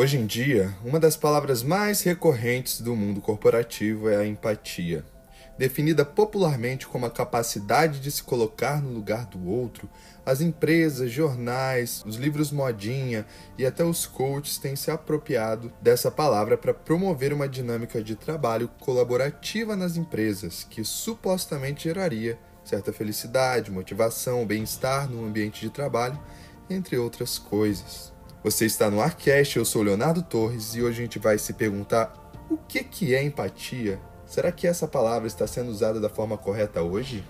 Hoje em dia, uma das palavras mais recorrentes do mundo corporativo é a empatia. Definida popularmente como a capacidade de se colocar no lugar do outro, as empresas, jornais, os livros modinha e até os coaches têm se apropriado dessa palavra para promover uma dinâmica de trabalho colaborativa nas empresas, que supostamente geraria certa felicidade, motivação, bem-estar no ambiente de trabalho, entre outras coisas. Você está no Arcast, eu sou Leonardo Torres e hoje a gente vai se perguntar o que, que é empatia? Será que essa palavra está sendo usada da forma correta hoje?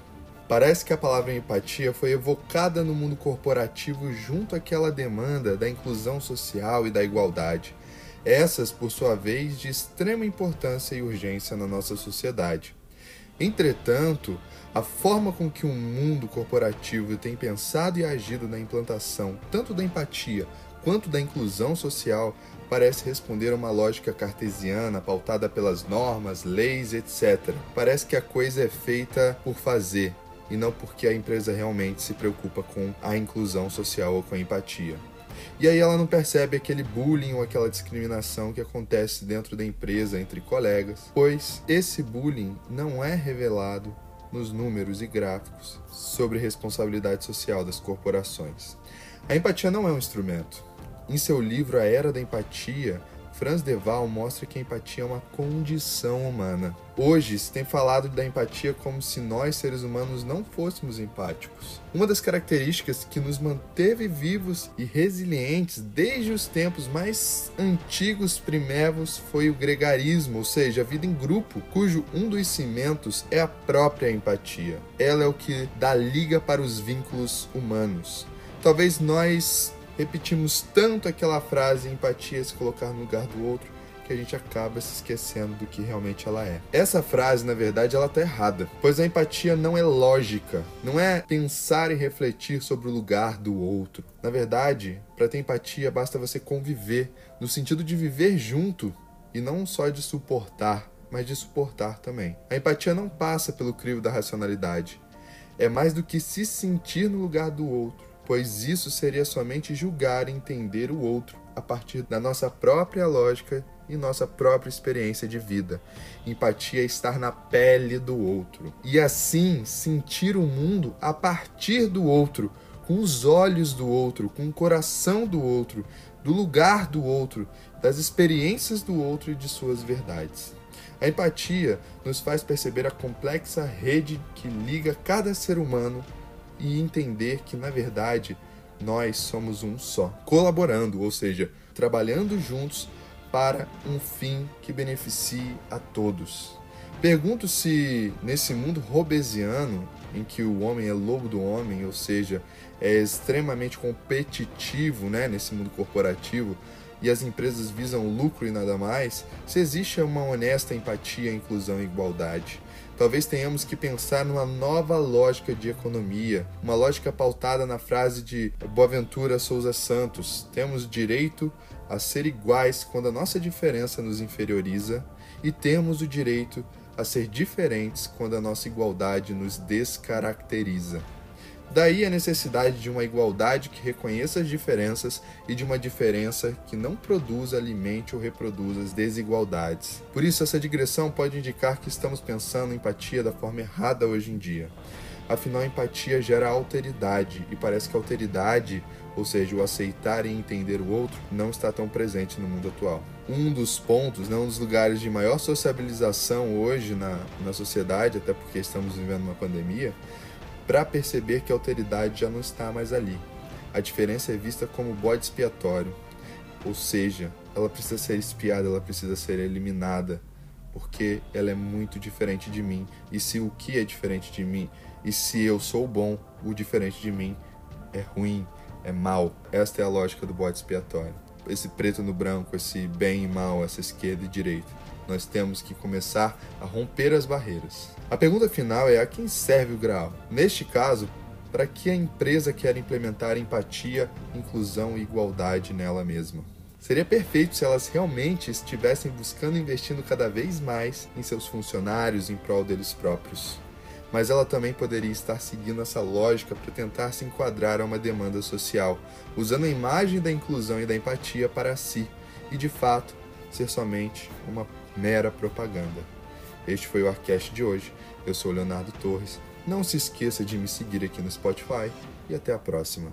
Parece que a palavra empatia foi evocada no mundo corporativo junto àquela demanda da inclusão social e da igualdade. Essas, por sua vez, de extrema importância e urgência na nossa sociedade. Entretanto, a forma com que o mundo corporativo tem pensado e agido na implantação tanto da empatia quanto da inclusão social parece responder a uma lógica cartesiana pautada pelas normas, leis, etc. Parece que a coisa é feita por fazer e não porque a empresa realmente se preocupa com a inclusão social ou com a empatia. E aí ela não percebe aquele bullying ou aquela discriminação que acontece dentro da empresa entre colegas, pois esse bullying não é revelado nos números e gráficos sobre responsabilidade social das corporações. A empatia não é um instrumento, em seu livro A Era da Empatia, Franz de Waal mostra que a empatia é uma condição humana. Hoje se tem falado da empatia como se nós, seres humanos, não fôssemos empáticos. Uma das características que nos manteve vivos e resilientes desde os tempos mais antigos primevos foi o gregarismo, ou seja, a vida em grupo, cujo um dos cimentos é a própria empatia. Ela é o que dá liga para os vínculos humanos. Talvez nós repetimos tanto aquela frase empatia se colocar no lugar do outro que a gente acaba se esquecendo do que realmente ela é. Essa frase, na verdade, ela tá errada, pois a empatia não é lógica, não é pensar e refletir sobre o lugar do outro. Na verdade, para ter empatia basta você conviver, no sentido de viver junto e não só de suportar, mas de suportar também. A empatia não passa pelo crivo da racionalidade. É mais do que se sentir no lugar do outro pois isso seria somente julgar e entender o outro a partir da nossa própria lógica e nossa própria experiência de vida. Empatia é estar na pele do outro e assim sentir o mundo a partir do outro, com os olhos do outro, com o coração do outro, do lugar do outro, das experiências do outro e de suas verdades. A empatia nos faz perceber a complexa rede que liga cada ser humano e entender que, na verdade, nós somos um só, colaborando, ou seja, trabalhando juntos para um fim que beneficie a todos. Pergunto se nesse mundo robesiano, em que o homem é lobo do homem, ou seja, é extremamente competitivo né, nesse mundo corporativo, e as empresas visam lucro e nada mais, se existe uma honesta empatia, inclusão e igualdade. Talvez tenhamos que pensar numa nova lógica de economia, uma lógica pautada na frase de Boaventura Souza Santos: temos direito a ser iguais quando a nossa diferença nos inferioriza, e temos o direito a ser diferentes quando a nossa igualdade nos descaracteriza. Daí a necessidade de uma igualdade que reconheça as diferenças e de uma diferença que não produza, alimente ou reproduza as desigualdades. Por isso, essa digressão pode indicar que estamos pensando em empatia da forma errada hoje em dia. Afinal, empatia gera alteridade e parece que a alteridade, ou seja, o aceitar e entender o outro, não está tão presente no mundo atual. Um dos pontos, né, um dos lugares de maior sociabilização hoje na, na sociedade, até porque estamos vivendo uma pandemia, para perceber que a alteridade já não está mais ali. A diferença é vista como bode expiatório, ou seja, ela precisa ser espiada, ela precisa ser eliminada, porque ela é muito diferente de mim. E se o que é diferente de mim, e se eu sou bom, o diferente de mim é ruim, é mal. Esta é a lógica do bode expiatório. Esse preto no branco, esse bem e mal, essa esquerda e direita. Nós temos que começar a romper as barreiras. A pergunta final é a quem serve o grau? Neste caso, para que a empresa quer implementar empatia, inclusão e igualdade nela mesma? Seria perfeito se elas realmente estivessem buscando investindo cada vez mais em seus funcionários em prol deles próprios. Mas ela também poderia estar seguindo essa lógica para tentar se enquadrar a uma demanda social, usando a imagem da inclusão e da empatia para si, e de fato ser somente uma mera propaganda. Este foi o Arcast de hoje. Eu sou Leonardo Torres. Não se esqueça de me seguir aqui no Spotify e até a próxima.